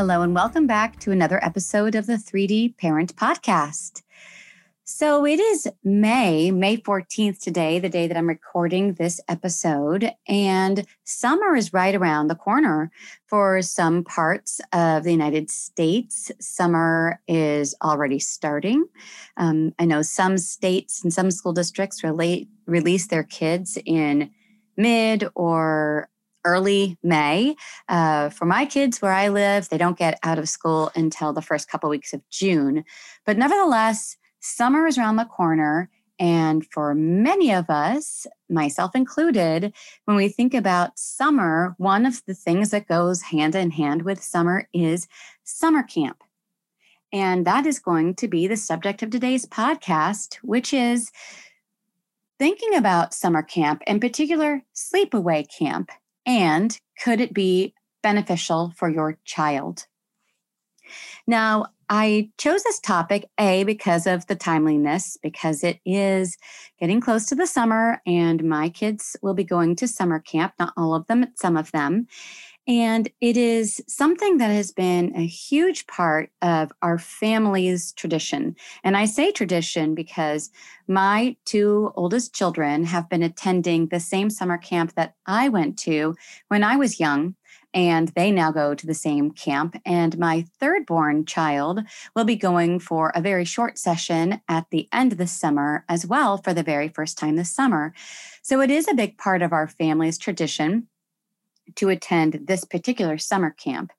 Hello, and welcome back to another episode of the 3D Parent Podcast. So it is May, May 14th today, the day that I'm recording this episode. And summer is right around the corner for some parts of the United States. Summer is already starting. Um, I know some states and some school districts relate, release their kids in mid or early May. Uh, for my kids, where I live, they don't get out of school until the first couple weeks of June. But nevertheless, summer is around the corner. And for many of us, myself included, when we think about summer, one of the things that goes hand in hand with summer is summer camp. And that is going to be the subject of today's podcast, which is thinking about summer camp, in particular, sleepaway camp, and could it be beneficial for your child? Now, I chose this topic, A, because of the timeliness, because it is getting close to the summer, and my kids will be going to summer camp, not all of them, some of them. And it is something that has been a huge part of our family's tradition. And I say tradition because my two oldest children have been attending the same summer camp that I went to when I was young. And they now go to the same camp. And my third born child will be going for a very short session at the end of the summer as well for the very first time this summer. So it is a big part of our family's tradition to attend this particular summer camp.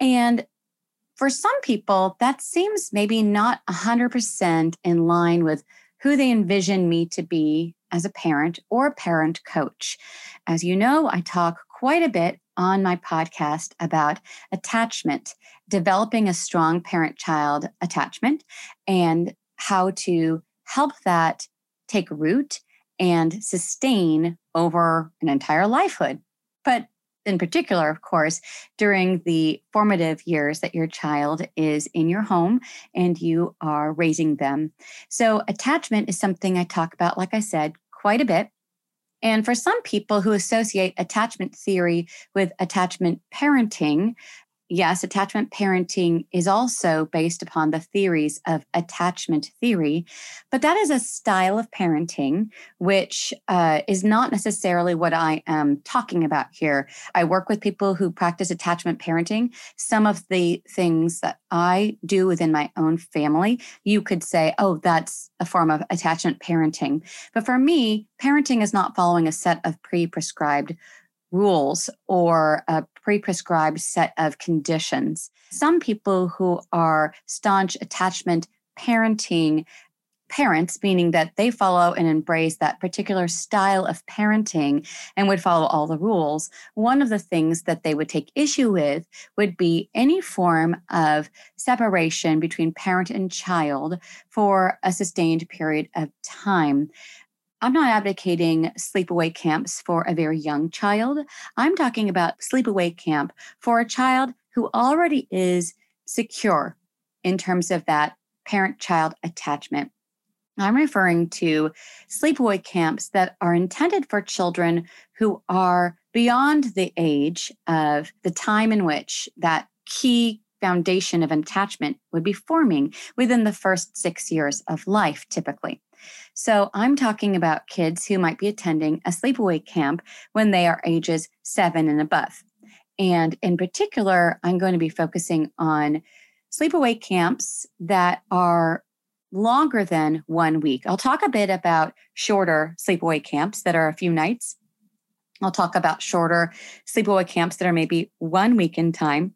And for some people, that seems maybe not 100% in line with who they envision me to be as a parent or a parent coach. As you know, I talk quite a bit on my podcast about attachment, developing a strong parent child attachment, and how to help that take root and sustain over an entire lifehood but in particular, of course, during the formative years that your child is in your home and you are raising them. So, attachment is something I talk about, like I said, quite a bit. And for some people who associate attachment theory with attachment parenting, yes, attachment parenting is also based upon the theories of attachment theory, but that is a style of parenting which uh, is not necessarily what I am talking about here. I work with people who practice attachment parenting. Some of the things that I do within my own family, you could say, oh, that's a form of attachment parenting. But for me, parenting is not following a set of pre prescribed rules or a pre prescribed set of conditions. Some people who are staunch attachment parenting parents, meaning that they follow and embrace that particular style of parenting and would follow all the rules, one of the things that they would take issue with would be any form of separation between parent and child for a sustained period of time. I'm not advocating sleepaway camps for a very young child. I'm talking about sleepaway camp for a child who already is secure in terms of that parent child attachment. I'm referring to sleepaway camps that are intended for children who are beyond the age of the time in which that key foundation of attachment would be forming within the first six years of life, typically. So I'm talking about kids who might be attending a sleepaway camp when they are ages seven and above. And in particular, I'm going to be focusing on sleepaway camps that are longer than one week. I'll talk a bit about shorter sleepaway camps that are a few nights. I'll talk about shorter sleepaway camps that are maybe one week in time.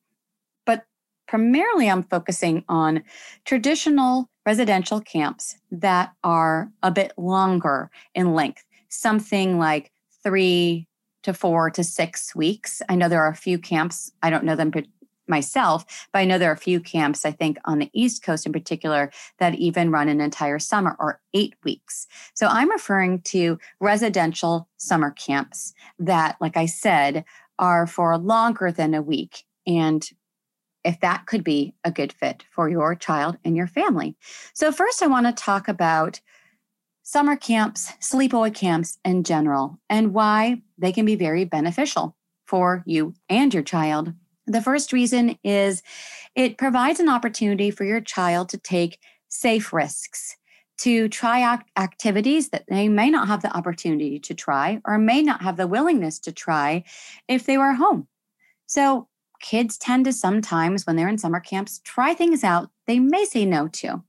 But primarily, I'm focusing on traditional residential camps that are a bit longer in length, something like three to four to six weeks. I know there are a few camps, I don't know them myself, but I know there are a few camps, I think on the East Coast in particular, that even run an entire summer or eight weeks. So I'm referring to residential summer camps that, like I said, are for longer than a week. And if that could be a good fit for your child and your family. So, first, I want to talk about summer camps, sleepaway camps in general, and why they can be very beneficial for you and your child. The first reason is it provides an opportunity for your child to take safe risks, to try out activities that they may not have the opportunity to try or may not have the willingness to try if they were home. So, kids tend to sometimes, when they're in summer camps, try things out they may say no to.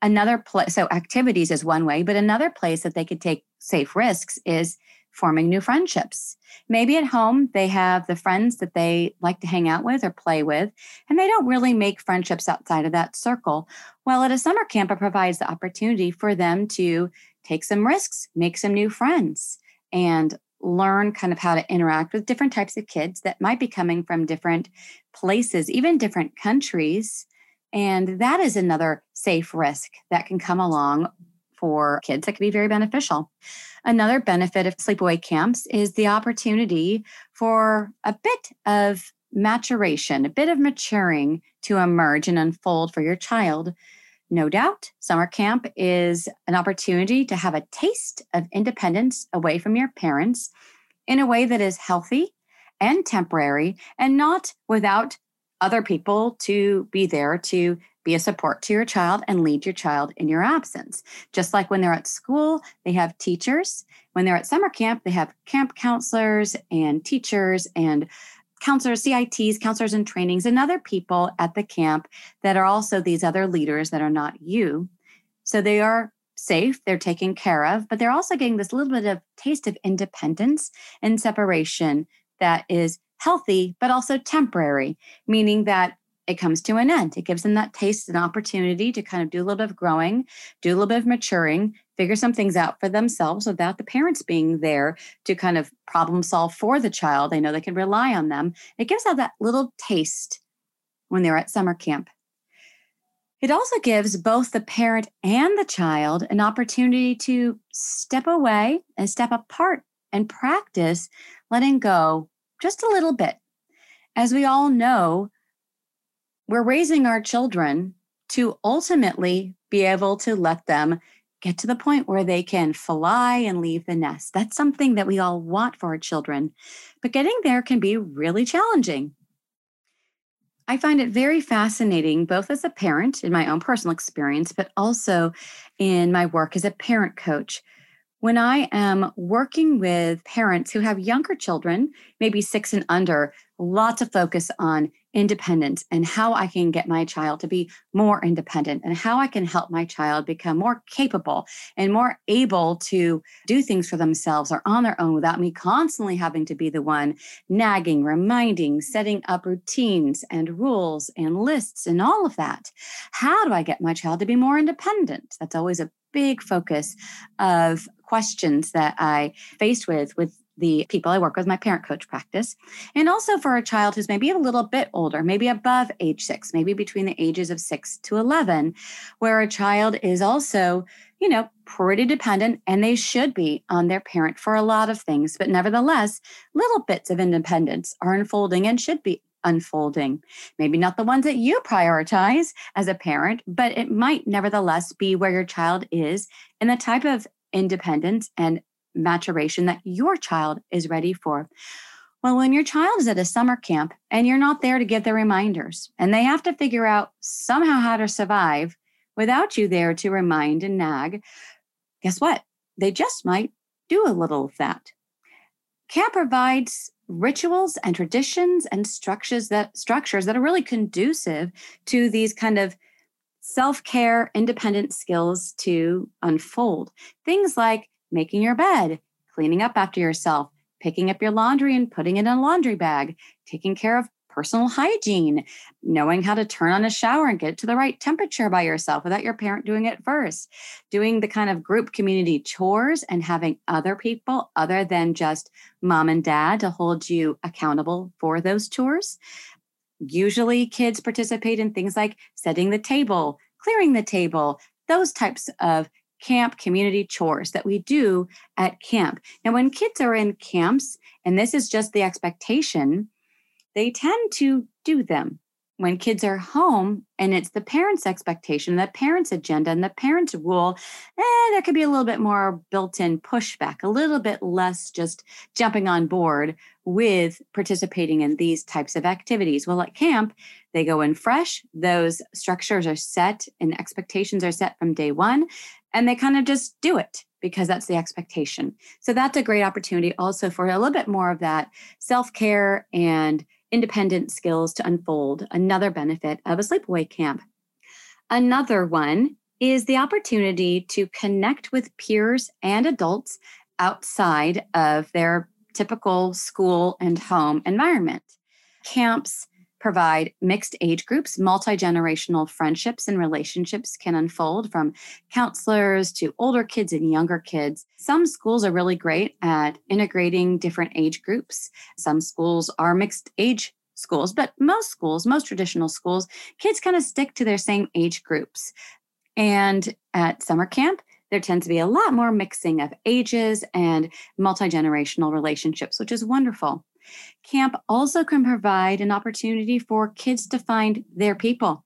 Another place, so activities is one way, but another place that they could take safe risks is forming new friendships. Maybe at home, they have the friends that they like to hang out with or play with, and they don't really make friendships outside of that circle. Well, at a summer camp, it provides the opportunity for them to take some risks, make some new friends, and learn kind of how to interact with different types of kids that might be coming from different places, even different countries. And that is another safe risk that can come along for kids that can be very beneficial. Another benefit of sleepaway camps is the opportunity for a bit of maturation, a bit of maturing to emerge and unfold for your child. No doubt, summer camp is an opportunity to have a taste of independence away from your parents in a way that is healthy and temporary and not without other people to be there to be a support to your child and lead your child in your absence. Just like when they're at school, they have teachers. When they're at summer camp, they have camp counselors and teachers and counselors, CITs, counselors in trainings, and other people at the camp that are also these other leaders that are not you. So they are safe, they're taken care of, but they're also getting this little bit of taste of independence and separation that is healthy, but also temporary, meaning that it comes to an end. It gives them that taste and opportunity to kind of do a little bit of growing, do a little bit of maturing, figure some things out for themselves without the parents being there to kind of problem solve for the child. They know they can rely on them. It gives them that little taste when they're at summer camp. It also gives both the parent and the child an opportunity to step away and step apart and practice letting go just a little bit. As we all know, we're raising our children to ultimately be able to let them get to the point where they can fly and leave the nest. That's something that we all want for our children, but getting there can be really challenging. I find it very fascinating, both as a parent in my own personal experience, but also in my work as a parent coach. When I am working with parents who have younger children, maybe six and under, lots of focus on independence and how I can get my child to be more independent and how I can help my child become more capable and more able to do things for themselves or on their own without me constantly having to be the one nagging, reminding, setting up routines and rules and lists and all of that. How do I get my child to be more independent? That's always a big focus of questions that I faced with with the people I work with, my parent coach practice, and also for a child who's maybe a little bit older, maybe above age six, maybe between the ages of six to 11, where a child is also, you know, pretty dependent and they should be on their parent for a lot of things. But nevertheless, little bits of independence are unfolding and should be unfolding. Maybe not the ones that you prioritize as a parent, but it might nevertheless be where your child is and the type of independence and maturation that your child is ready for. Well, when your child is at a summer camp and you're not there to give the reminders, and they have to figure out somehow how to survive without you there to remind and nag, guess what? They just might do a little of that. Camp provides rituals and traditions and structures that structures that are really conducive to these kind of self care, independent skills to unfold. Things like making your bed, cleaning up after yourself, picking up your laundry and putting it in a laundry bag, taking care of personal hygiene, knowing how to turn on a shower and get it to the right temperature by yourself without your parent doing it first, doing the kind of group community chores and having other people other than just mom and dad to hold you accountable for those chores. Usually, kids participate in things like setting the table, clearing the table, those types of camp community chores that we do at camp. Now, when kids are in camps, and this is just the expectation, they tend to do them. When kids are home and it's the parents' expectation, the parents' agenda, and the parents' rule, eh, there could be a little bit more built in pushback, a little bit less just jumping on board with participating in these types of activities. Well, at camp, they go in fresh, those structures are set and expectations are set from day one, and they kind of just do it because that's the expectation. So that's a great opportunity also for a little bit more of that self care and independent skills to unfold. Another benefit of a sleepaway camp. Another one is the opportunity to connect with peers and adults outside of their typical school and home environment. Camps provide mixed age groups, multi generational friendships and relationships can unfold from counselors to older kids and younger kids. Some schools are really great at integrating different age groups. Some schools are mixed age schools, but most schools, most traditional schools, kids kind of stick to their same age groups. And at summer camp, there tends to be a lot more mixing of ages and multi generational relationships, which is wonderful. Camp also can provide an opportunity for kids to find their people.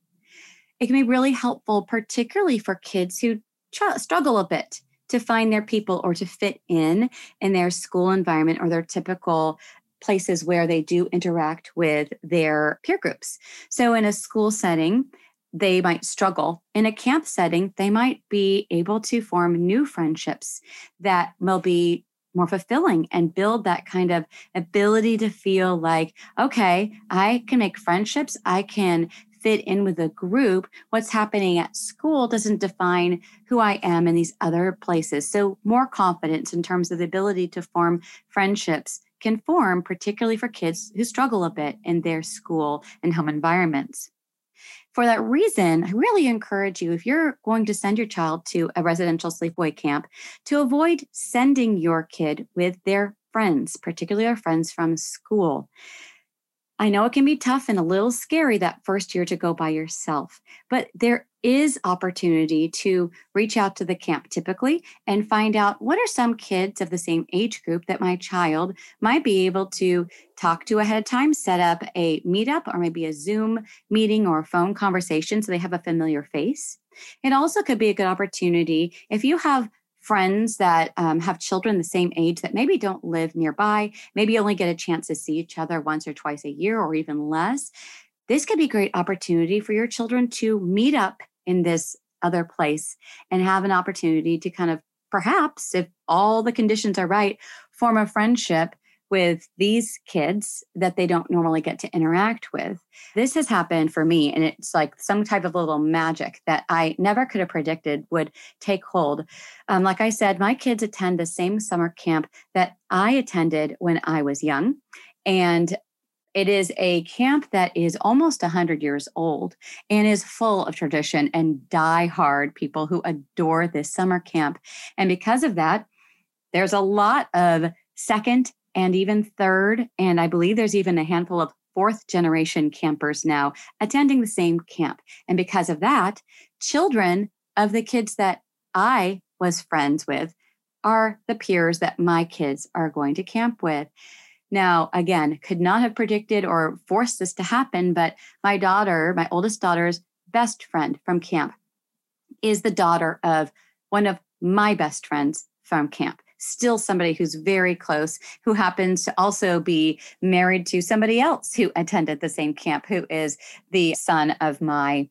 It can be really helpful, particularly for kids who tr- struggle a bit to find their people or to fit in in their school environment or their typical places where they do interact with their peer groups. So, in a school setting, they might struggle. In a camp setting, they might be able to form new friendships that will be more fulfilling and build that kind of ability to feel like, okay, I can make friendships, I can fit in with a group. What's happening at school doesn't define who I am in these other places. So, more confidence in terms of the ability to form friendships can form, particularly for kids who struggle a bit in their school and home environments. For that reason, I really encourage you, if you're going to send your child to a residential sleepaway camp, to avoid sending your kid with their friends, particularly our friends from school. I know it can be tough and a little scary that first year to go by yourself, but there is opportunity to reach out to the camp typically and find out what are some kids of the same age group that my child might be able to talk to ahead of time, set up a meetup or maybe a Zoom meeting or a phone conversation so they have a familiar face. It also could be a good opportunity if you have friends that um, have children the same age that maybe don't live nearby, maybe only get a chance to see each other once or twice a year or even less. This could be a great opportunity for your children to meet up in this other place and have an opportunity to kind of perhaps, if all the conditions are right, form a friendship with these kids that they don't normally get to interact with. This has happened for me, and it's like some type of little magic that I never could have predicted would take hold. Um, like I said, my kids attend the same summer camp that I attended when I was young. And it is a camp that is almost 100 years old and is full of tradition and die-hard people who adore this summer camp. And because of that, there's a lot of second and even third, and I believe there's even a handful of fourth generation campers now attending the same camp. And because of that, children of the kids that I was friends with are the peers that my kids are going to camp with. Now, again, could not have predicted or forced this to happen, but my daughter, my oldest daughter's best friend from camp, is the daughter of one of my best friends from camp. Still somebody who's very close, who happens to also be married to somebody else who attended the same camp, who is the son of my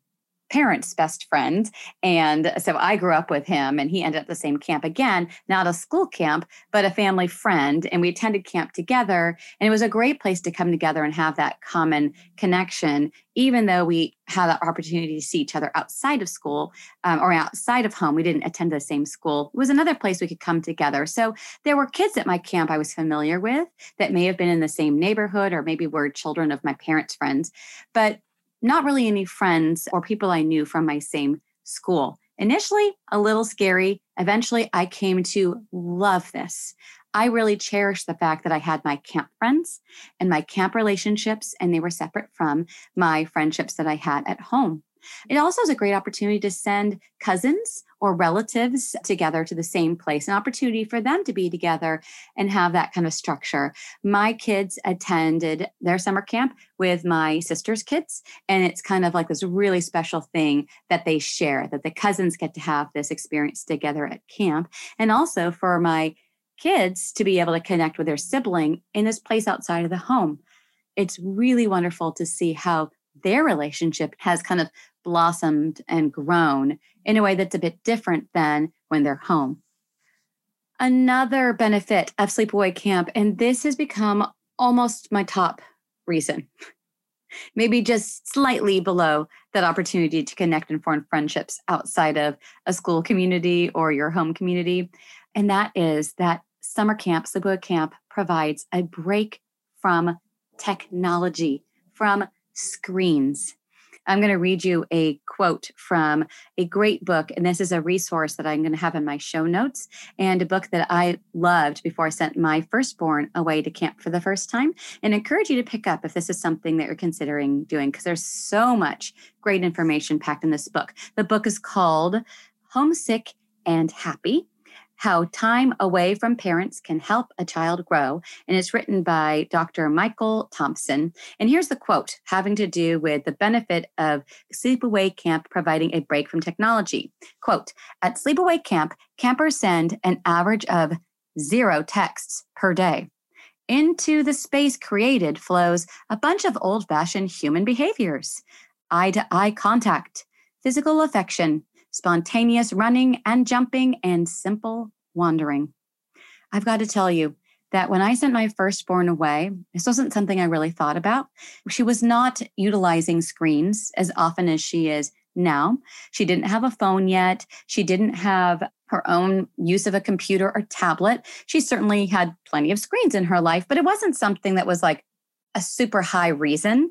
parents' best friend. And so I grew up with him, and he ended up the same camp again, not a school camp, but a family friend. And we attended camp together. And it was a great place to come together and have that common connection, even though we had the opportunity to see each other outside of school um, or outside of home. We didn't attend the same school. It was another place we could come together. So there were kids at my camp I was familiar with that may have been in the same neighborhood or maybe were children of my parents' friends. But not really any friends or people I knew from my same school. Initially, a little scary. Eventually, I came to love this. I really cherished the fact that I had my camp friends and my camp relationships, and they were separate from my friendships that I had at home. It also is a great opportunity to send cousins or relatives together to the same place, an opportunity for them to be together and have that kind of structure. My kids attended their summer camp with my sister's kids, and it's kind of like this really special thing that they share, that the cousins get to have this experience together at camp. And also for my kids to be able to connect with their sibling in this place outside of the home. It's really wonderful to see how their relationship has kind of blossomed and grown in a way that's a bit different than when they're home. Another benefit of sleepaway camp, and this has become almost my top reason, maybe just slightly below that opportunity to connect and form friendships outside of a school community or your home community. And that is that summer camp, sleepaway camp provides a break from technology, from screens. I'm going to read you a quote from a great book. And this is a resource that I'm going to have in my show notes and a book that I loved before I sent my firstborn away to camp for the first time. And encourage you to pick up if this is something that you're considering doing, because there's so much great information packed in this book. The book is called Homesick and Happy how Time Away from Parents Can Help a Child Grow. And it's written by Dr. Michael Thompson. And here's the quote having to do with the benefit of Sleepaway Camp providing a break from technology. Quote At Sleepaway Camp, campers send an average of zero texts per day. Into the space created flows a bunch of old fashioned human behaviors eye to eye contact, physical affection, spontaneous running and jumping, and simple wandering. I've got to tell you that when I sent my firstborn away, this wasn't something I really thought about. She was not utilizing screens as often as she is now. She didn't have a phone yet. She didn't have her own use of a computer or tablet. She certainly had plenty of screens in her life, but it wasn't something that was like a super high reason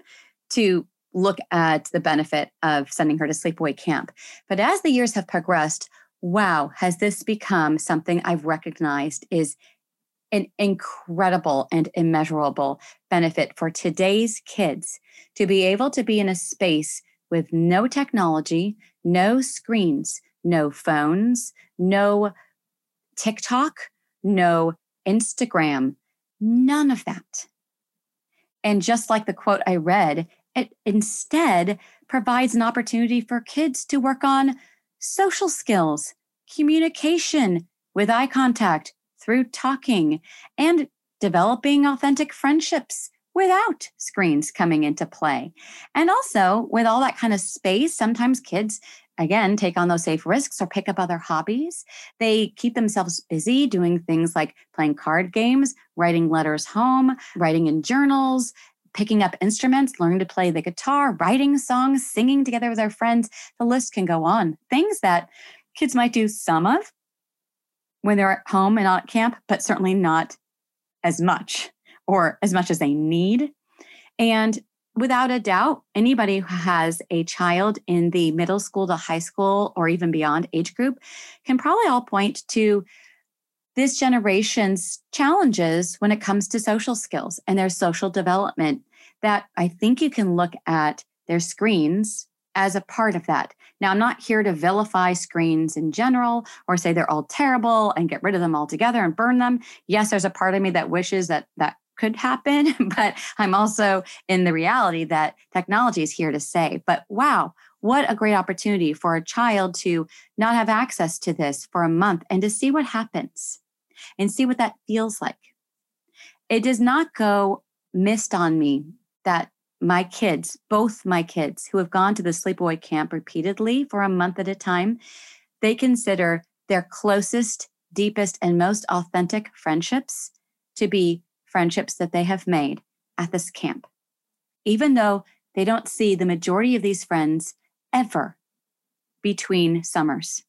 to look at the benefit of sending her to sleepaway camp. But as the years have progressed, wow, has this become something I've recognized is an incredible and immeasurable benefit for today's kids to be able to be in a space with no technology, no screens, no phones, no TikTok, no Instagram, none of that. And just like the quote I read, it instead provides an opportunity for kids to work on social skills, communication with eye contact through talking, and developing authentic friendships without screens coming into play. And also, with all that kind of space, sometimes kids again take on those safe risks or pick up other hobbies they keep themselves busy doing things like playing card games writing letters home writing in journals picking up instruments, learning to play the guitar, writing songs, singing together with our friends. The list can go on. Things that kids might do some of when they're at home and not at camp, but certainly not as much or as much as they need. And without a doubt, anybody who has a child in the middle school to high school or even beyond age group can probably all point to this generation's challenges when it comes to social skills and their social development that I think you can look at their screens as a part of that. Now, I'm not here to vilify screens in general or say they're all terrible and get rid of them altogether and burn them. Yes, there's a part of me that wishes that that could happen, but I'm also in the reality that technology is here to stay. But wow, what a great opportunity for a child to not have access to this for a month and to see what happens and see what that feels like. It does not go missed on me that my kids, both my kids who have gone to the sleepaway camp repeatedly for a month at a time, they consider their closest, deepest, and most authentic friendships to be friendships that they have made at this camp. Even though they don't see the majority of these friends ever between summers.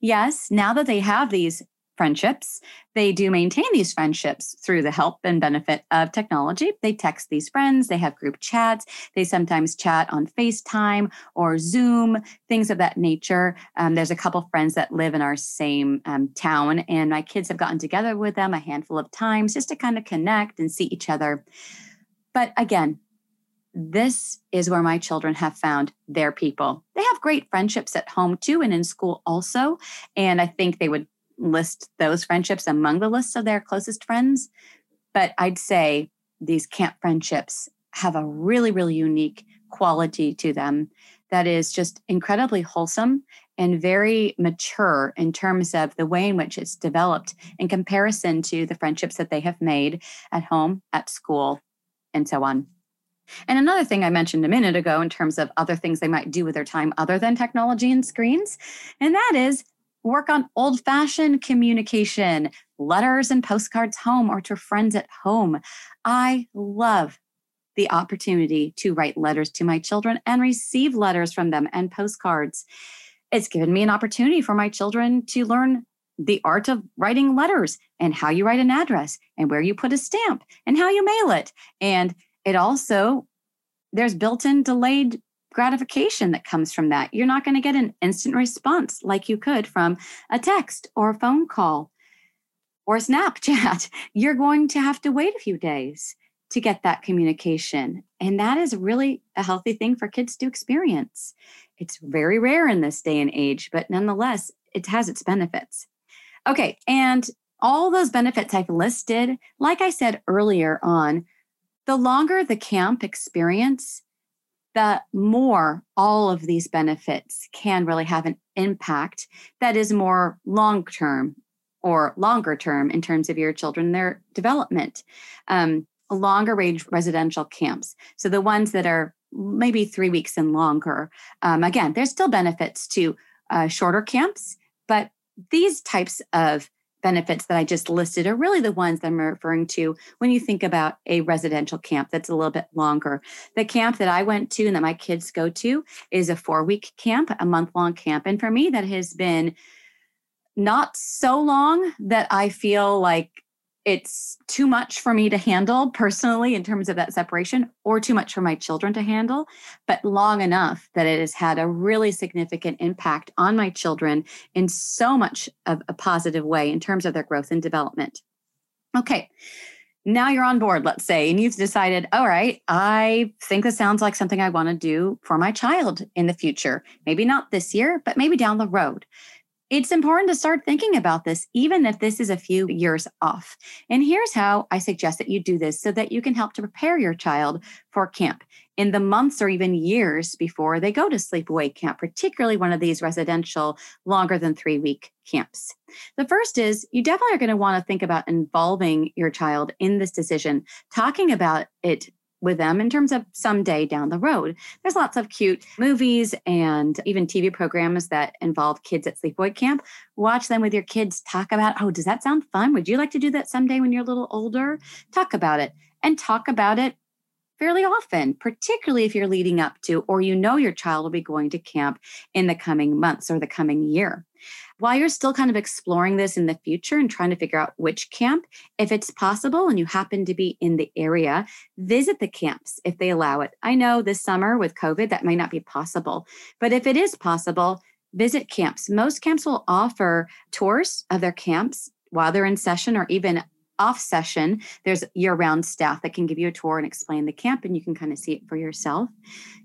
Yes, now that they have these friendships. They do maintain these friendships through the help and benefit of technology. They text these friends, they have group chats, they sometimes chat on FaceTime or Zoom, things of that nature. Um, there's a couple friends that live in our same um, town, and my kids have gotten together with them a handful of times just to kind of connect and see each other. But again, this is where my children have found their people. They have great friendships at home too and in school also. And I think they would list those friendships among the list of their closest friends. But I'd say these camp friendships have a really, really unique quality to them that is just incredibly wholesome and very mature in terms of the way in which it's developed in comparison to the friendships that they have made at home, at school, and so on. And another thing I mentioned a minute ago in terms of other things they might do with their time other than technology and screens, and that is work on old fashioned communication, letters and postcards home or to friends at home. I love the opportunity to write letters to my children and receive letters from them and postcards. It's given me an opportunity for my children to learn the art of writing letters and how you write an address and where you put a stamp and how you mail it. And it also, there's built in delayed gratification that comes from that. You're not going to get an instant response like you could from a text or a phone call or Snapchat. You're going to have to wait a few days to get that communication. And that is really a healthy thing for kids to experience. It's very rare in this day and age, but nonetheless, it has its benefits. Okay, and all those benefits I've listed, like I said earlier on, the longer the camp experience, the more all of these benefits can really have an impact that is more long term or longer term in terms of your children their development um, longer range residential camps. So the ones that are maybe three weeks and longer um, again there's still benefits to uh, shorter camps but these types of benefits that I just listed are really the ones that I'm referring to when you think about a residential camp that's a little bit longer. The camp that I went to and that my kids go to is a four week camp, a month long camp. And for me, that has been not so long that I feel like it's too much for me to handle personally in terms of that separation or too much for my children to handle but long enough that it has had a really significant impact on my children in so much of a positive way in terms of their growth and development. Okay now you're on board let's say and you've decided all right i think this sounds like something i want to do for my child in the future. Maybe not this year but maybe down the road it's important to start thinking about this, even if this is a few years off. And here's how I suggest that you do this so that you can help to prepare your child for camp in the months or even years before they go to sleepaway camp, particularly one of these residential longer than three week camps. The first is you definitely are going to want to think about involving your child in this decision, talking about it with them in terms of someday down the road. There's lots of cute movies and even TV programs that involve kids at sleepaway camp. Watch them with your kids. Talk about, oh, does that sound fun? Would you like to do that someday when you're a little older? Talk about it and talk about it fairly often, particularly if you're leading up to or you know your child will be going to camp in the coming months or the coming year while you're still kind of exploring this in the future and trying to figure out which camp, if it's possible and you happen to be in the area, visit the camps if they allow it. I know this summer with COVID, that might not be possible, but if it is possible, visit camps. Most camps will offer tours of their camps while they're in session or even off session, there's year round staff that can give you a tour and explain the camp, and you can kind of see it for yourself.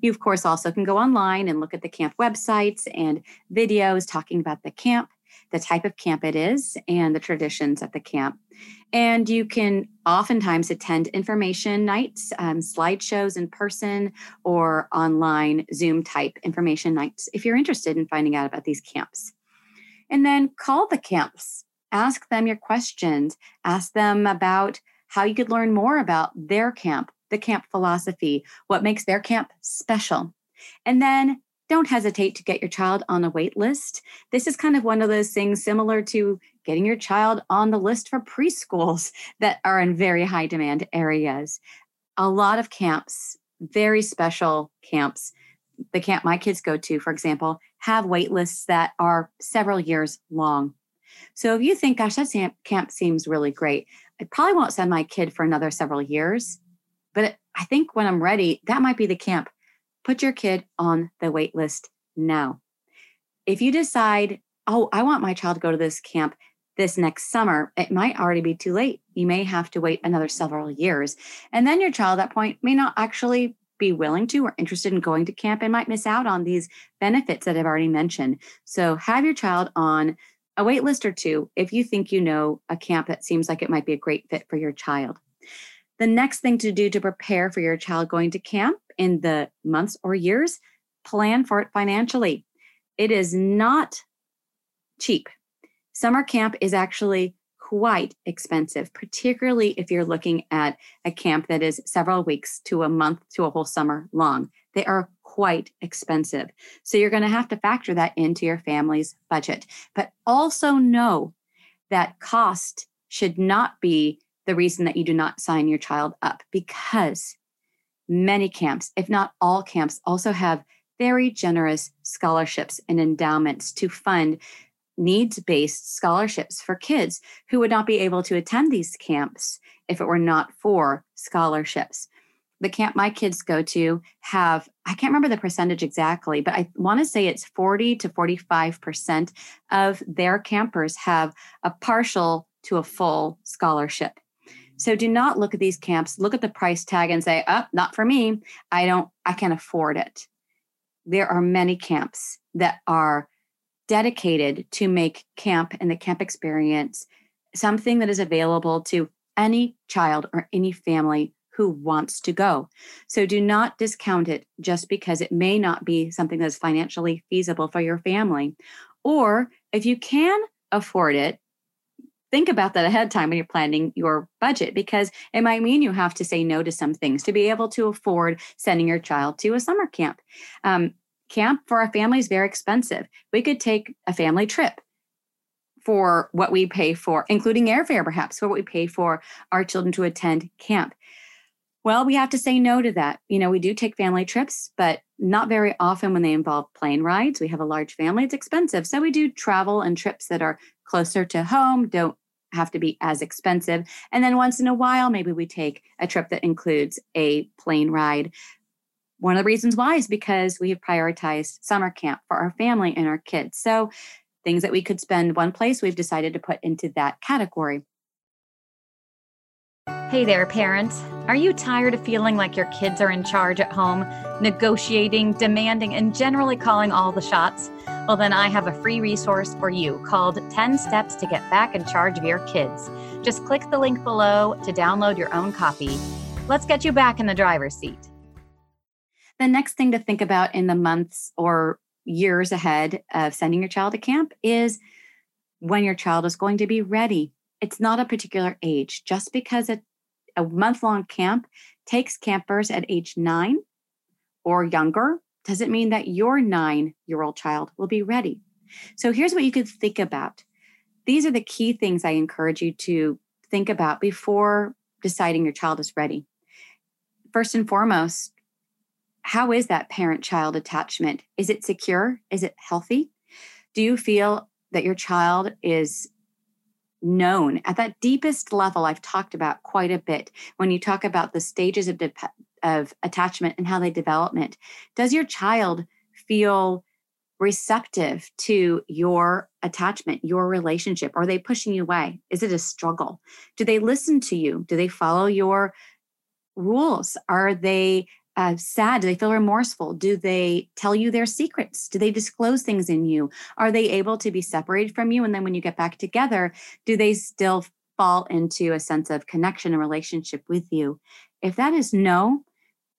You, of course, also can go online and look at the camp websites and videos talking about the camp, the type of camp it is, and the traditions at the camp. And you can oftentimes attend information nights, um, slideshows in person, or online Zoom type information nights if you're interested in finding out about these camps. And then call the camps ask them your questions, ask them about how you could learn more about their camp, the camp philosophy, what makes their camp special. And then don't hesitate to get your child on a wait list. This is kind of one of those things similar to getting your child on the list for preschools that are in very high demand areas. A lot of camps, very special camps, the camp my kids go to, for example, have wait lists that are several years long. So if you think, gosh, that camp seems really great, I probably won't send my kid for another several years. But I think when I'm ready, that might be the camp. Put your kid on the wait list now. If you decide, oh, I want my child to go to this camp this next summer, it might already be too late. You may have to wait another several years. And then your child at that point may not actually be willing to or interested in going to camp and might miss out on these benefits that I've already mentioned. So have your child on a wait list or two if you think you know a camp that seems like it might be a great fit for your child. The next thing to do to prepare for your child going to camp in the months or years, plan for it financially. It is not cheap. Summer camp is actually quite expensive, particularly if you're looking at a camp that is several weeks to a month to a whole summer long. They are quite expensive. So you're going to have to factor that into your family's budget. But also know that cost should not be the reason that you do not sign your child up because many camps, if not all camps, also have very generous scholarships and endowments to fund needs based scholarships for kids who would not be able to attend these camps if it were not for scholarships the camp my kids go to have i can't remember the percentage exactly but i want to say it's 40 to 45% of their campers have a partial to a full scholarship. So do not look at these camps look at the price tag and say oh not for me. I don't i can't afford it. There are many camps that are dedicated to make camp and the camp experience something that is available to any child or any family who wants to go. So do not discount it just because it may not be something that's financially feasible for your family. Or if you can afford it, think about that ahead of time when you're planning your budget because it might mean you have to say no to some things to be able to afford sending your child to a summer camp. Um, camp for a family is very expensive. We could take a family trip for what we pay for, including airfare, perhaps, for what we pay for our children to attend camp. Well, we have to say no to that. You know, we do take family trips, but not very often when they involve plane rides. We have a large family, it's expensive. So we do travel and trips that are closer to home, don't have to be as expensive. And then once in a while, maybe we take a trip that includes a plane ride. One of the reasons why is because we have prioritized summer camp for our family and our kids. So things that we could spend one place, we've decided to put into that category. Hey there, parents. Are you tired of feeling like your kids are in charge at home, negotiating, demanding, and generally calling all the shots? Well, then I have a free resource for you called 10 Steps to Get Back in Charge of Your Kids. Just click the link below to download your own copy. Let's get you back in the driver's seat. The next thing to think about in the months or years ahead of sending your child to camp is when your child is going to be ready. It's not a particular age. Just because it a month long camp takes campers at age nine or younger doesn't mean that your nine year old child will be ready. So here's what you could think about. These are the key things I encourage you to think about before deciding your child is ready. First and foremost, how is that parent child attachment? Is it secure? Is it healthy? Do you feel that your child is known at that deepest level I've talked about quite a bit when you talk about the stages of, de- of attachment and how they development. Does your child feel receptive to your attachment, your relationship? Are they pushing you away? Is it a struggle? Do they listen to you? Do they follow your rules? Are they uh, sad? Do they feel remorseful? Do they tell you their secrets? Do they disclose things in you? Are they able to be separated from you? And then when you get back together, do they still fall into a sense of connection and relationship with you? If that is no,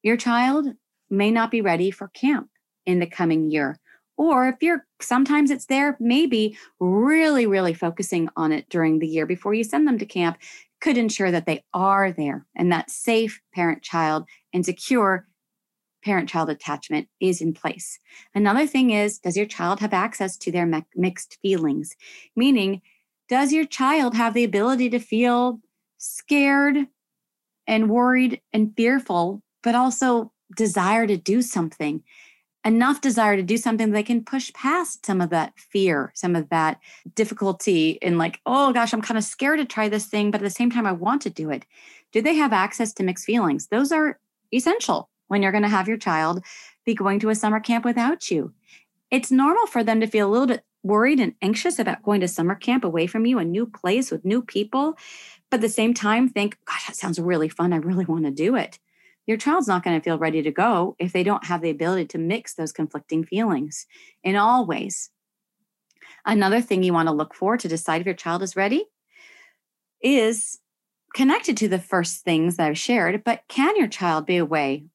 your child may not be ready for camp in the coming year. Or if you're sometimes it's there, maybe really, really focusing on it during the year before you send them to camp could ensure that they are there and that safe parent child and secure parent child attachment is in place. Another thing is does your child have access to their me- mixed feelings? Meaning, does your child have the ability to feel scared and worried and fearful, but also desire to do something? enough desire to do something they can push past some of that fear, some of that difficulty in like, oh gosh, I'm kind of scared to try this thing, but at the same time, I want to do it. Do they have access to mixed feelings? Those are essential when you're going to have your child be going to a summer camp without you. It's normal for them to feel a little bit worried and anxious about going to summer camp away from you, a new place with new people, but at the same time think, gosh, that sounds really fun. I really want to do it your child's not going to feel ready to go if they don't have the ability to mix those conflicting feelings in all ways. Another thing you want to look for to decide if your child is ready is connected to the first things that I've shared, but can your child be away?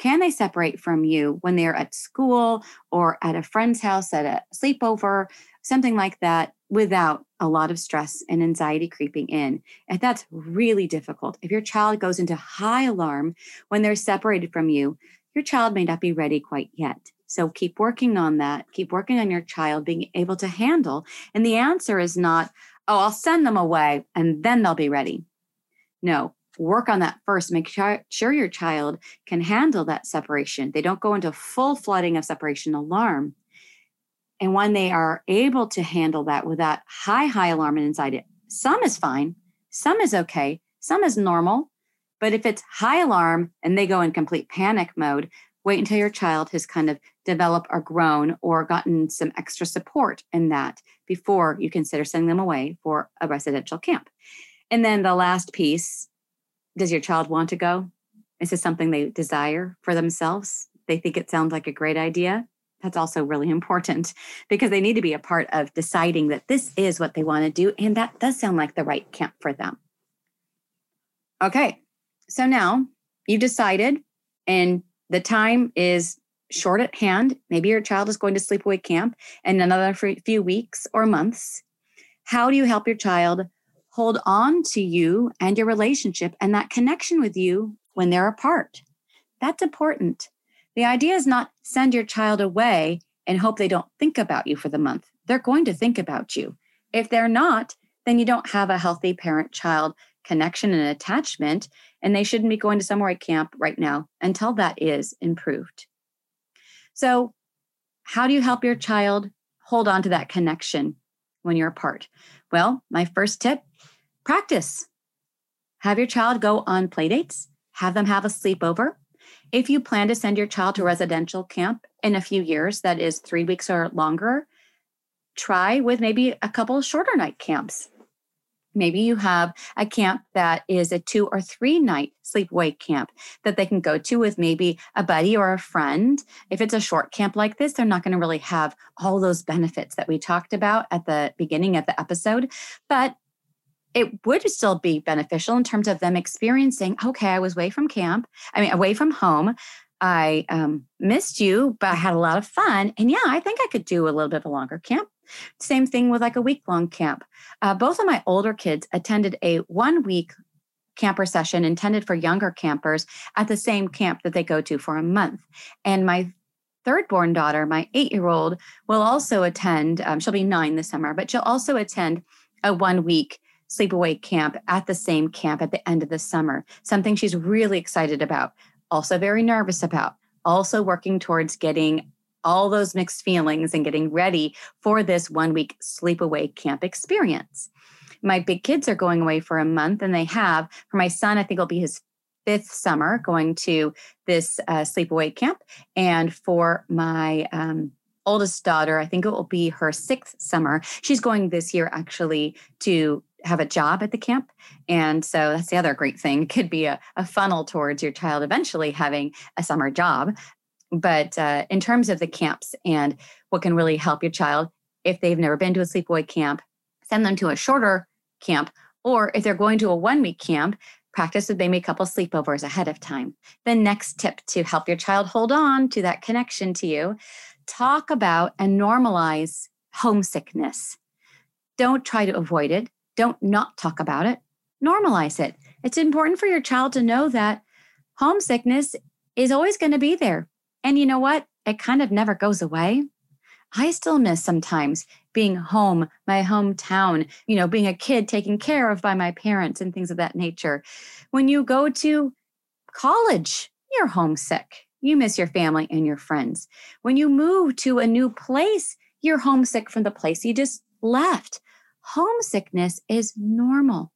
Can they separate from you when they're at school or at a friend's house at a sleepover, something like that, without a lot of stress and anxiety creeping in. And that's really difficult. If your child goes into high alarm when they're separated from you, your child may not be ready quite yet. So keep working on that. Keep working on your child being able to handle. And the answer is not, oh, I'll send them away and then they'll be ready. No, work on that first. Make sure your child can handle that separation. They don't go into full flooding of separation alarm and when they are able to handle that without high, high alarm and anxiety, some is fine, some is okay, some is normal. But if it's high alarm and they go in complete panic mode, wait until your child has kind of developed or grown or gotten some extra support in that before you consider sending them away for a residential camp. And then the last piece does your child want to go? Is this something they desire for themselves? They think it sounds like a great idea that's also really important because they need to be a part of deciding that this is what they want to do. And that does sound like the right camp for them. Okay, so now you've decided, and the time is short at hand. Maybe your child is going to sleepaway camp in another few weeks or months. How do you help your child hold on to you and your relationship and that connection with you when they're apart? That's important. The idea is not send your child away and hope they don't think about you for the month. They're going to think about you. If they're not, then you don't have a healthy parent child connection and attachment, and they shouldn't be going to summer camp right now until that is improved. So, how do you help your child hold on to that connection when you're apart? Well, my first tip practice. Have your child go on play dates, have them have a sleepover, if you plan to send your child to residential camp in a few years, that is three weeks or longer, try with maybe a couple shorter night camps. Maybe you have a camp that is a two or three night sleepaway camp that they can go to with maybe a buddy or a friend. If it's a short camp like this, they're not going to really have all those benefits that we talked about at the beginning of the episode. But it would still be beneficial in terms of them experiencing okay i was away from camp i mean away from home i um, missed you but i had a lot of fun and yeah i think i could do a little bit of a longer camp. Same thing with like a week long camp. Uh, both of my older kids attended a one week camper session intended for younger campers at the same camp that they go to for a month. And my third born daughter my eight year old will also attend um, she'll be nine this summer but she'll also attend a one week sleepaway camp at the same camp at the end of the summer, something she's really excited about, also very nervous about, also working towards getting all those mixed feelings and getting ready for this one week sleepaway camp experience. My big kids are going away for a month, and they have. For my son, I think it'll be his fifth summer going to this uh, sleepaway camp. And for my um, oldest daughter, I think it will be her sixth summer. She's going this year actually to have a job at the camp. And so that's the other great thing. It could be a, a funnel towards your child eventually having a summer job. But uh, in terms of the camps and what can really help your child, if they've never been to a sleepaway camp, send them to a shorter camp. Or if they're going to a one week camp, practice with maybe a couple sleepovers ahead of time. The next tip to help your child hold on to that connection to you talk about and normalize homesickness. Don't try to avoid it don't not talk about it. normalize it. It's important for your child to know that homesickness is always going to be there. And you know what? It kind of never goes away. I still miss sometimes being home, my hometown, you know, being a kid taken care of by my parents and things of that nature. When you go to college, you're homesick. You miss your family and your friends. When you move to a new place, you're homesick from the place you just left. Homesickness is normal.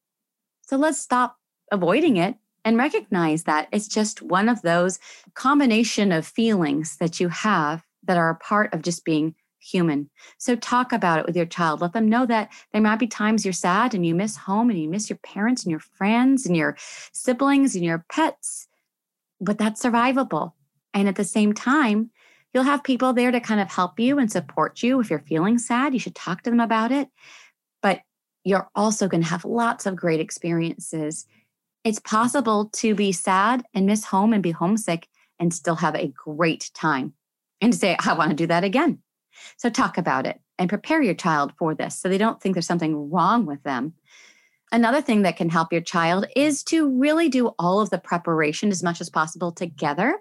So let's stop avoiding it and recognize that it's just one of those combination of feelings that you have that are a part of just being human. So talk about it with your child. Let them know that there might be times you're sad and you miss home and you miss your parents and your friends and your siblings and your pets, but that's survivable. And at the same time, you'll have people there to kind of help you and support you. If you're feeling sad, you should talk to them about it. You're also going to have lots of great experiences. It's possible to be sad and miss home and be homesick and still have a great time and say, I want to do that again. So talk about it and prepare your child for this so they don't think there's something wrong with them. Another thing that can help your child is to really do all of the preparation as much as possible together.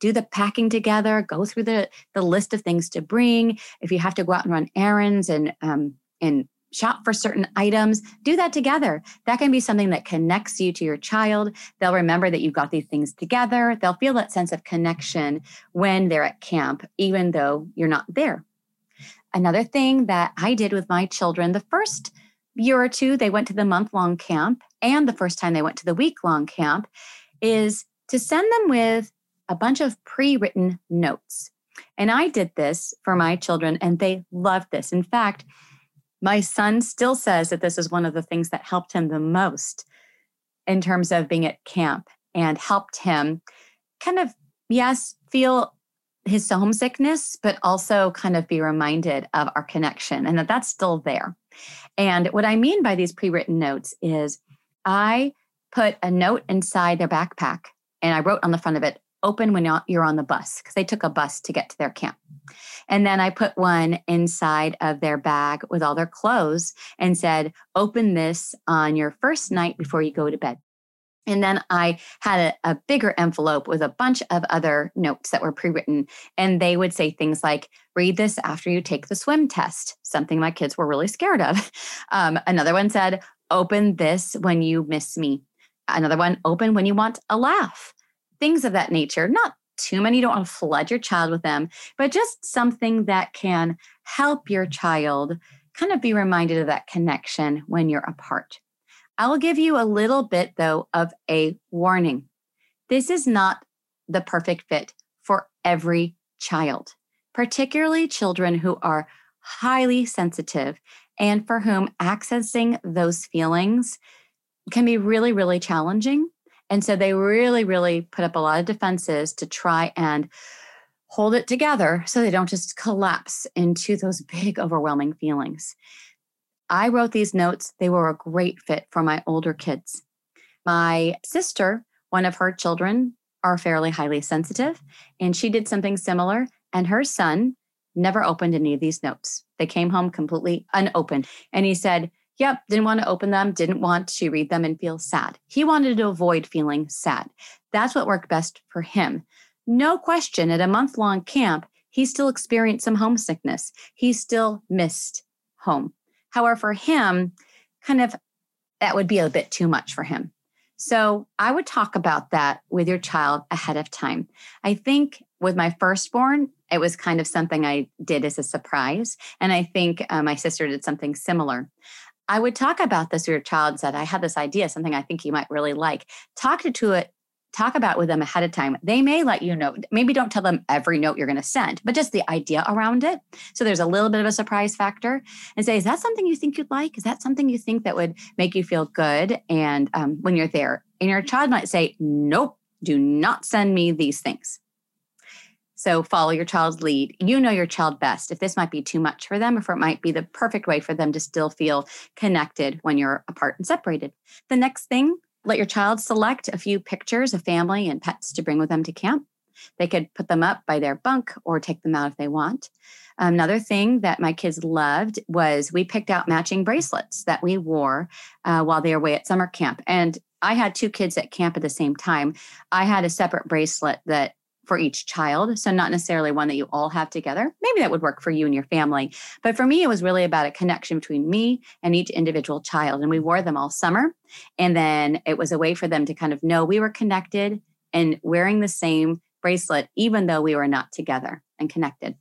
Do the packing together, go through the, the list of things to bring. If you have to go out and run errands and um, and shop for certain items, do that together. That can be something that connects you to your child. They'll remember that you've got these things together. They'll feel that sense of connection when they're at camp, even though you're not there. Another thing that I did with my children the first year or two, they went to the month long camp, and the first time they went to the week long camp, is to send them with a bunch of pre written notes. And I did this for my children, and they loved this. In fact, my son still says that this is one of the things that helped him the most in terms of being at camp and helped him kind of, yes, feel his homesickness, but also kind of be reminded of our connection and that that's still there. And what I mean by these pre written notes is I put a note inside their backpack and I wrote on the front of it, open when you're on the bus, because they took a bus to get to their camp. And then I put one inside of their bag with all their clothes and said, open this on your first night before you go to bed. And then I had a, a, bigger envelope with a bunch of other notes that were pre written. And they would say things like, read this after you take the swim test, something my kids were really scared of. Um, another one said, open this when you miss me. Another one, open when you want a laugh. Things of that nature. Not too many, you don't want to flood your child with them, but just something that can help your child kind of be reminded of that connection when you're apart. I will give you a little bit, though, of a warning. This is not the perfect fit for every child, particularly children who are highly sensitive and for whom accessing those feelings can be really, really challenging. And so they really, really put up a lot of defenses to try and hold it together so they don't just collapse into those big, overwhelming feelings. I wrote these notes. They were a great fit for my older kids. My sister, one of her children, are fairly highly sensitive, and she did something similar. And her son never opened any of these notes. They came home completely unopened. And he said, Yep, didn't want to open them, didn't want to read them and feel sad. He wanted to avoid feeling sad. That's what worked best for him. No question, at a month long camp, he still experienced some homesickness. He still missed home. However, for him, kind of that would be a bit too much for him. So I would talk about that with your child ahead of time. I think with my firstborn, it was kind of something I did as a surprise. And I think uh, my sister did something similar. I would talk about this with your child, said, I had this idea, something I think you might really like. Talk to it talk about with them ahead of time. They may let you know, maybe don't tell them every note you're going to send, but just the idea around it. So there's a little bit of a surprise factor and say, is that something you think you'd like? Is that something you think that would make you feel good? And um, when you're there, and your child might say, nope, do not send me these things. So follow your child's lead. You know your child best. If this might be too much for them, if it might be the perfect way for them to still feel connected when you're apart and separated. The next thing let your child select a few pictures of family and pets to bring with them to camp. They could put them up by their bunk or take them out if they want. Another thing that my kids loved was we picked out matching bracelets that we wore uh, while they were away at summer camp. And I had two kids at camp at the same time. I had a separate bracelet that for each child. So, not necessarily one that you all have together. Maybe that would work for you and your family. But for me, it was really about a connection between me and each individual child. And we wore them all summer. And then it was a way for them to kind of know we were connected and wearing the same bracelet, even though we were not together and connected.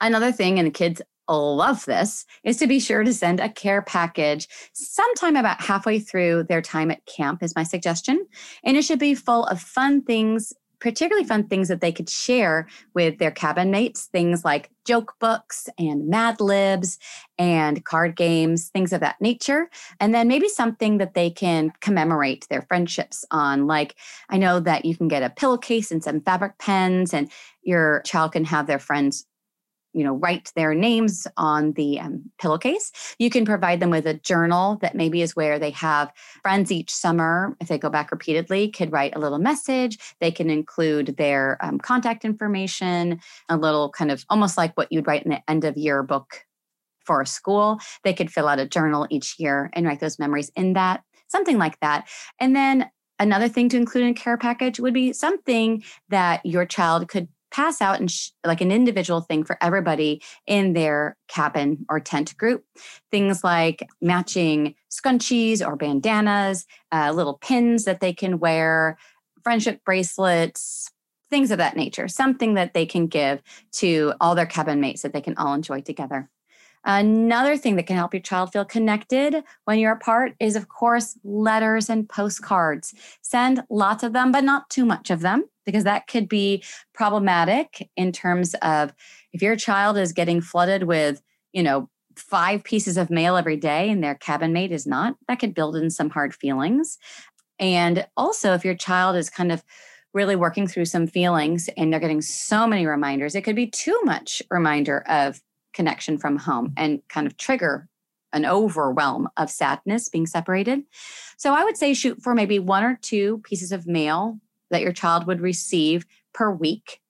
Another thing, and the kids love this, is to be sure to send a care package sometime about halfway through their time at camp, is my suggestion. And it should be full of fun things particularly fun things that they could share with their cabin mates, things like joke books and Mad Libs and card games, things of that nature. And then maybe something that they can commemorate their friendships on. Like I know that you can get a pillowcase and some fabric pens, and your child can have their friends you know write their names on the um, pillowcase. You can provide them with a journal that maybe is where they have friends each summer. If they go back repeatedly could write a little message. They can include their um, contact information a little kind of almost like what you'd write in the end of year book for a school. They could fill out a journal each year and write those memories in that something like that. And then another thing to include in a care package would be something that your child could pass out and sh- like an individual thing for everybody in their cabin or tent group. Things like matching scrunchies or bandanas, uh, little pins that they can wear, friendship bracelets, things of that nature. Something that they can give to all their cabin mates that they can all enjoy together. Another thing that can help your child feel connected when you're apart is, of course, letters and postcards. Send lots of them, but not too much of them, because that could be problematic in terms of if your child is getting flooded with, you know, five pieces of mail every day and their cabin mate is not, that could build in some hard feelings. And also, if your child is kind of really working through some feelings and they're getting so many reminders, it could be too much reminder of connection from home and kind of trigger an overwhelm of sadness being separated. So I would say shoot for maybe one or two pieces of mail that your child would receive per week.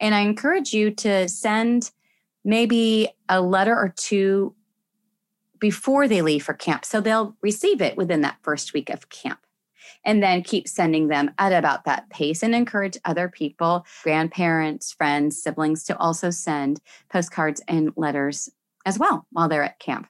And I encourage you to send maybe a letter or two before they leave for camp. So they'll receive it within that first week of camp and then keep sending them at about that pace and encourage other people, grandparents, friends, siblings to also send postcards and letters as well while they're at camp.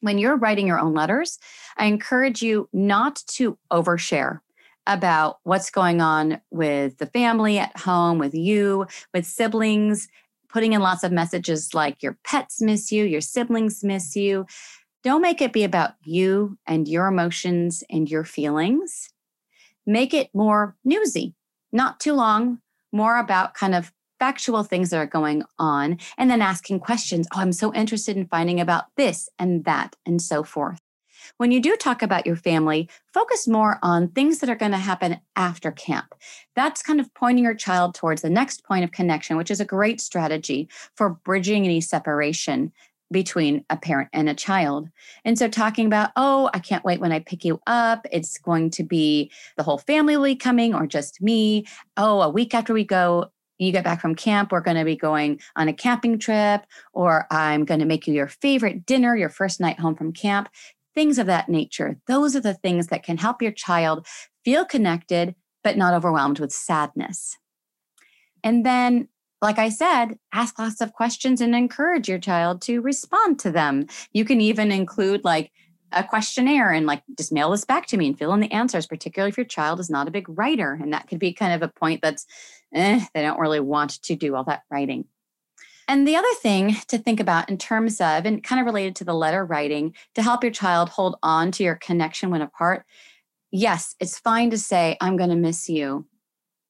When you're writing your own letters, I encourage you not to overshare about what's going on with the family at home, with you, with siblings, putting in lots of messages like your pets miss you, your siblings miss you. Don't make it be about you and your emotions and your feelings. Make it more newsy, not too long, more about kind of factual things that are going on, and then asking questions. Oh, I'm so interested in finding about this and that, and so forth. When you do talk about your family, focus more on things that are going to happen after camp. That's kind of pointing your child towards the next point of connection, which is a great strategy for bridging any separation between a parent and a child. And so talking about, oh, I can't wait when I pick you up. It's going to be the whole family coming or just me. Oh, a week after we go, you get back from camp, we're going to be going on a camping trip, or I'm going to make you your favorite dinner, your first night home from camp, things of that nature. Those are the things that can help your child feel connected, but not overwhelmed with sadness. And then like I said, ask lots of questions and encourage your child to respond to them. You can even include like a questionnaire and like just mail this back to me and fill in the answers, particularly if your child is not a big writer. And that could be kind of a point that's, eh, they don't really want to do all that writing. And the other thing to think about in terms of, and kind of related to the letter writing, to help your child hold on to your connection when apart, yes, it's fine to say, I'm going to miss you.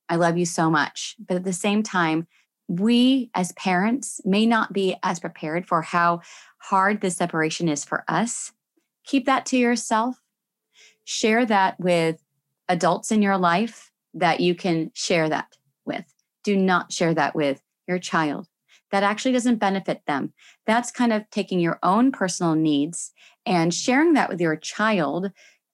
I love you so much. But at the same time, we as parents may not be as prepared for how hard the separation is for us. Keep that to yourself. Share that with adults in your life that you can share that with. Do not share that with your child. That actually doesn't benefit them. That's kind of taking your own personal needs and sharing that with your child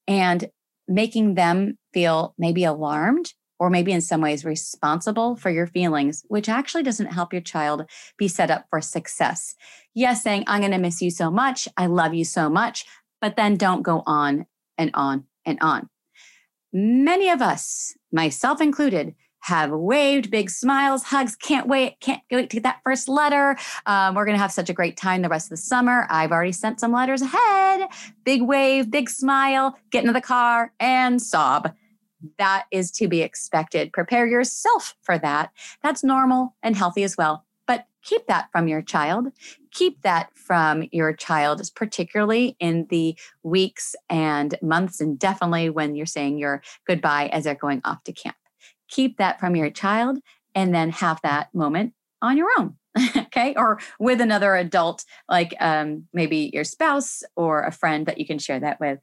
and making them feel maybe alarmed or maybe in some ways responsible for your feelings, which actually doesn't help your child be set up for success. Yes, saying, I'm going to miss you so much. I love you so much. But then don't go on and on and on. Many of us, myself included, have waved big smiles, hugs. Can't wait. Can't wait to get that first letter. Um, we're going to have such a great time the rest of the summer. I've already sent some letters ahead. Big wave, big smile, get into the car and sob. That is to be expected. Prepare yourself for that. That's normal and healthy as well. But keep that from your child. Keep that from your child, particularly in the weeks and months, and definitely when you're saying your goodbye as they're going off to camp keep that from your child and then have that moment on your own okay or with another adult like um, maybe your spouse or a friend that you can share that with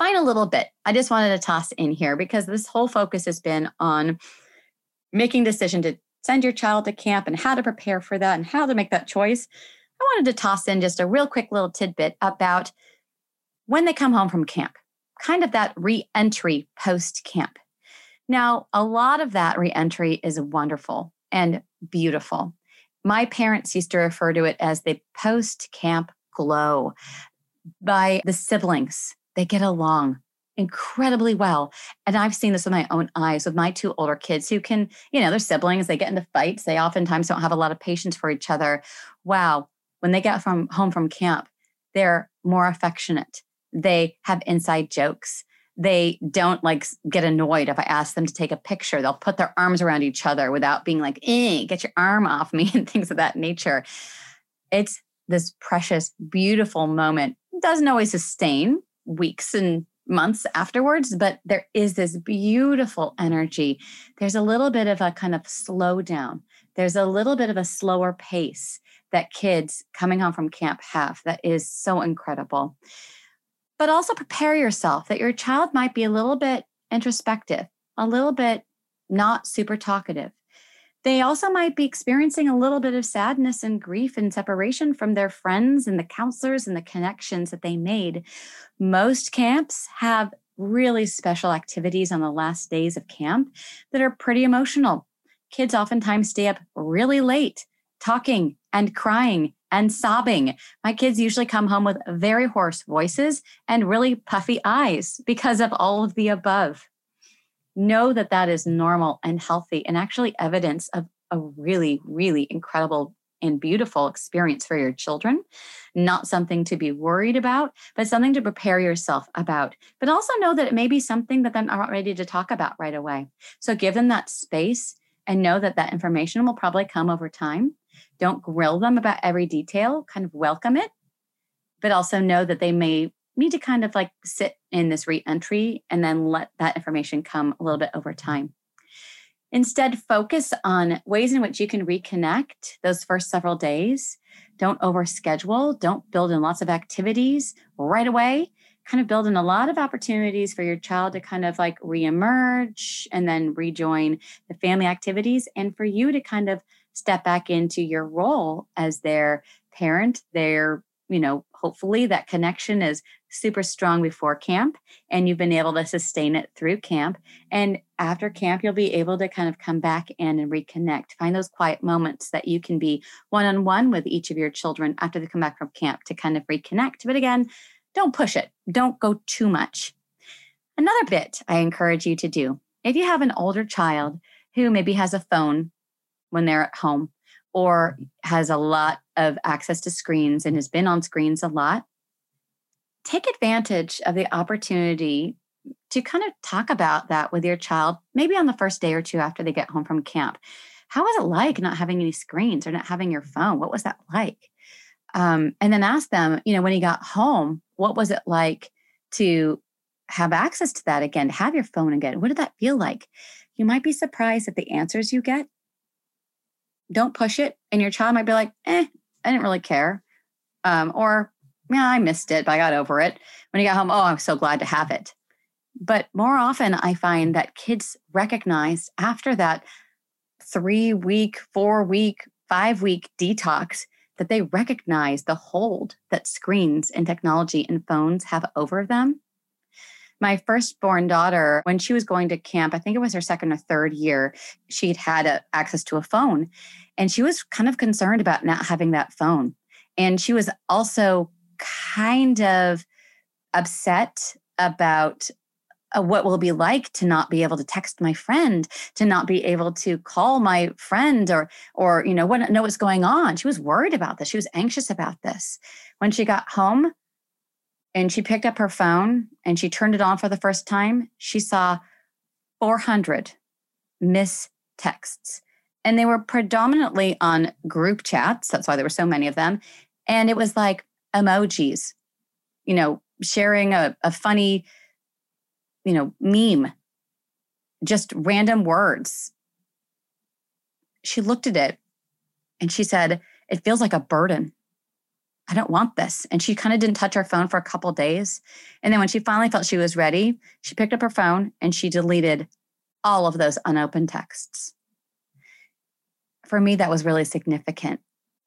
final little bit i just wanted to toss in here because this whole focus has been on making decision to send your child to camp and how to prepare for that and how to make that choice i wanted to toss in just a real quick little tidbit about when they come home from camp kind of that re-entry post camp now, a lot of that reentry is wonderful and beautiful. My parents used to refer to it as the post camp glow by the siblings. They get along incredibly well. And I've seen this with my own eyes with my two older kids who can, you know, they're siblings, they get into fights, they oftentimes don't have a lot of patience for each other. Wow, when they get from home from camp, they're more affectionate. They have inside jokes they don't like get annoyed if I ask them to take a picture. They'll put their arms around each other without being like, eh, get your arm off me and things of that nature. It's this precious, beautiful moment. It doesn't always sustain weeks and months afterwards, but there is this beautiful energy. There's a little bit of a kind of slowdown. There's a little bit of a slower pace that kids coming home from camp have that is so incredible but also prepare yourself that your child might be a little bit introspective, a little bit not super talkative. They also might be experiencing a little bit of sadness and grief and separation from their friends and the counselors and the connections that they made. Most camps have really special activities on the last days of camp that are pretty emotional. Kids oftentimes stay up really late talking and crying and sobbing. My kids usually come home with very hoarse voices and really puffy eyes because of all of the above. Know that that is normal and healthy and actually evidence of a really, really incredible and beautiful experience for your children. Not something to be worried about, but something to prepare yourself about. But also know that it may be something that they're not ready to talk about right away. So give them that space and know that that information will probably come over time don't grill them about every detail, kind of welcome it, but also know that they may need to kind of like sit in this re-entry and then let that information come a little bit over time. Instead, focus on ways in which you can reconnect those first several days. Don't overschedule. Don't build in lots of activities right away. Kind of build in a lot of opportunities for your child to kind of like reemerge and then rejoin the family activities and for you to kind of step back into your role as their parent, their, you know, hopefully that connection is super strong before camp and you've been able to sustain it through camp. And after camp, you'll be able to kind of come back in and reconnect. Find those quiet moments that you can be one on one with each of your children after they come back from camp to kind of reconnect. But again, don't push it, don't go too much. Another bit I encourage you to do if you have an older child who maybe has a phone when they're at home or has a lot of access to screens and has been on screens a lot, take advantage of the opportunity to kind of talk about that with your child, maybe on the first day or two after they get home from camp. How was it like not having any screens or not having your phone? What was that like? Um, and then ask them, you know, when he got home, what was it like to have access to that again, to have your phone again? What did that feel like? You might be surprised at the answers you get don't push it. And your child might be like, eh, I didn't really care. Um, or, yeah, I missed it, but I got over it. When you got home, oh, I'm so glad to have it. But more often, I find that kids recognize after that three week, four week, five week detox that they recognize the hold that screens and technology and phones have over them. My firstborn daughter, when she was going to camp, I think it was her second or third year, she'd had a, access to a phone. And she was kind of concerned about not having that phone. And she was also kind of upset about uh, what will be like to not be able to text my friend to not be able to call my friend or or you know what know what's going on she was worried about this she was anxious about this when she got home and she picked up her phone and she turned it on for the first time she saw 400 miss texts and they were predominantly on group chats that's why there were so many of them and it was like emojis you know sharing a, a funny you know, meme, just random words. She looked at it and she said, It feels like a burden. I don't want this. And she kind of didn't touch her phone for a couple days. And then when she finally felt she was ready, she picked up her phone and she deleted all of those unopened texts. For me, that was really significant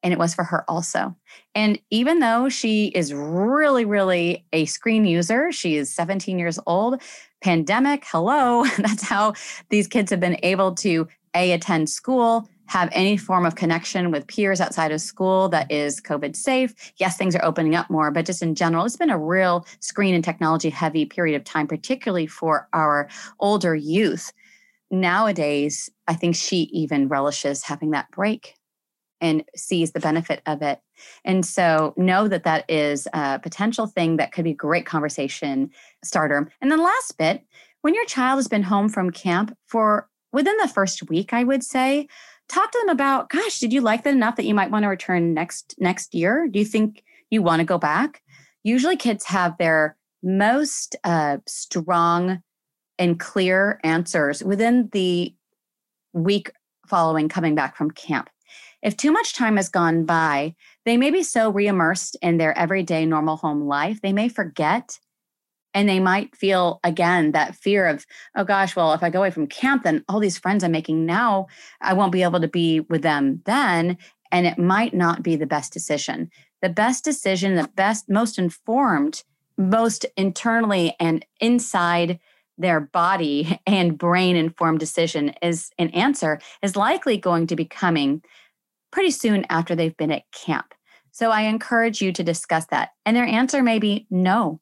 and it was for her also. And even though she is really, really a screen user, she is 17 years old, pandemic, hello, that's how these kids have been able to A, attend school, have any form of connection with peers outside of school that is COVID safe. Yes, things are opening up more, but just in general, it's been a real screen and technology heavy period of time, particularly for our older youth. Nowadays, I think she even relishes having that break and sees the benefit of it. And so know that that is a potential thing that could be a great conversation starter. And then last bit, when your child has been home from camp for within the first week, I would say, talk to them about, gosh, did you like that enough that you might want to return next next year? Do you think you want to go back? Usually kids have their most uh, strong and clear answers within the week following coming back from camp. If too much time has gone by, they may be so reimmersed in their everyday normal home life, they may forget and they might feel again that fear of, oh gosh, well, if I go away from camp, then all these friends I'm making now, I won't be able to be with them then. And it might not be the best decision. The best decision, the best, most informed, most internally and inside their body and brain informed decision is an answer is likely going to be coming pretty soon after they've been at camp. So I encourage you to discuss that. And their answer may be no.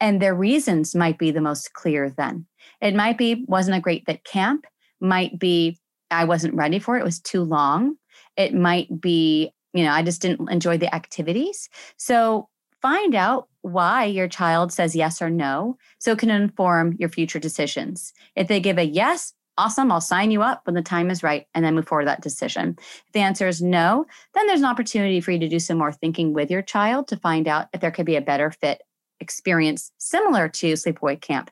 And their reasons might be the most clear then. It might be wasn't a great fit camp, might be I wasn't ready for it, it was too long. It might be, you know, I just didn't enjoy the activities. So find out why your child says yes or no so it can inform your future decisions. If they give a yes, awesome, I'll sign you up when the time is right and then move forward that decision. If the answer is no, then there's an opportunity for you to do some more thinking with your child to find out if there could be a better fit experience similar to sleepaway camp.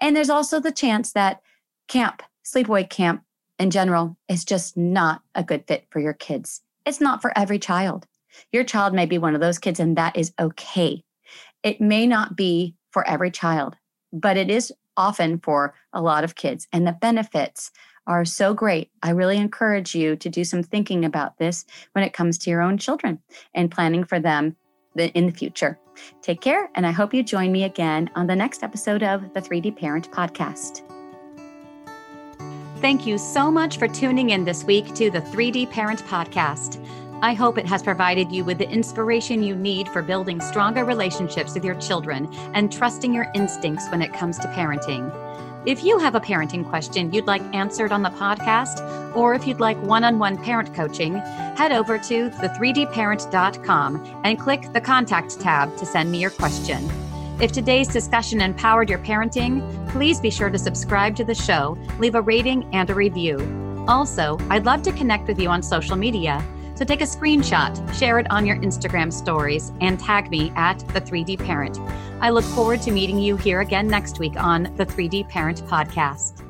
And there's also the chance that camp, sleepaway camp in general, is just not a good fit for your kids. It's not for every child. Your child may be one of those kids, and that is okay. It may not be for every child, but it is often for a lot of kids. And the benefits are so great. I really encourage you to do some thinking about this when it comes to your own children and planning for them in the future. Take care, and I hope you join me again on the next episode of the 3D Parent Podcast. Thank you so much for tuning in this week to the 3D Parent Podcast. I hope it has provided you with the inspiration you need for building stronger relationships with your children and trusting your instincts when it comes to parenting. If you have a parenting question you'd like answered on the podcast, or if you'd like one on one parent coaching, head over to the3dparent.com and click the contact tab to send me your question. If today's discussion empowered your parenting, please be sure to subscribe to the show, leave a rating, and a review. Also, I'd love to connect with you on social media. So take a screenshot, share it on your Instagram stories, and tag me at the 3D Parent. I look forward to meeting you here again next week on the 3D Parent Podcast.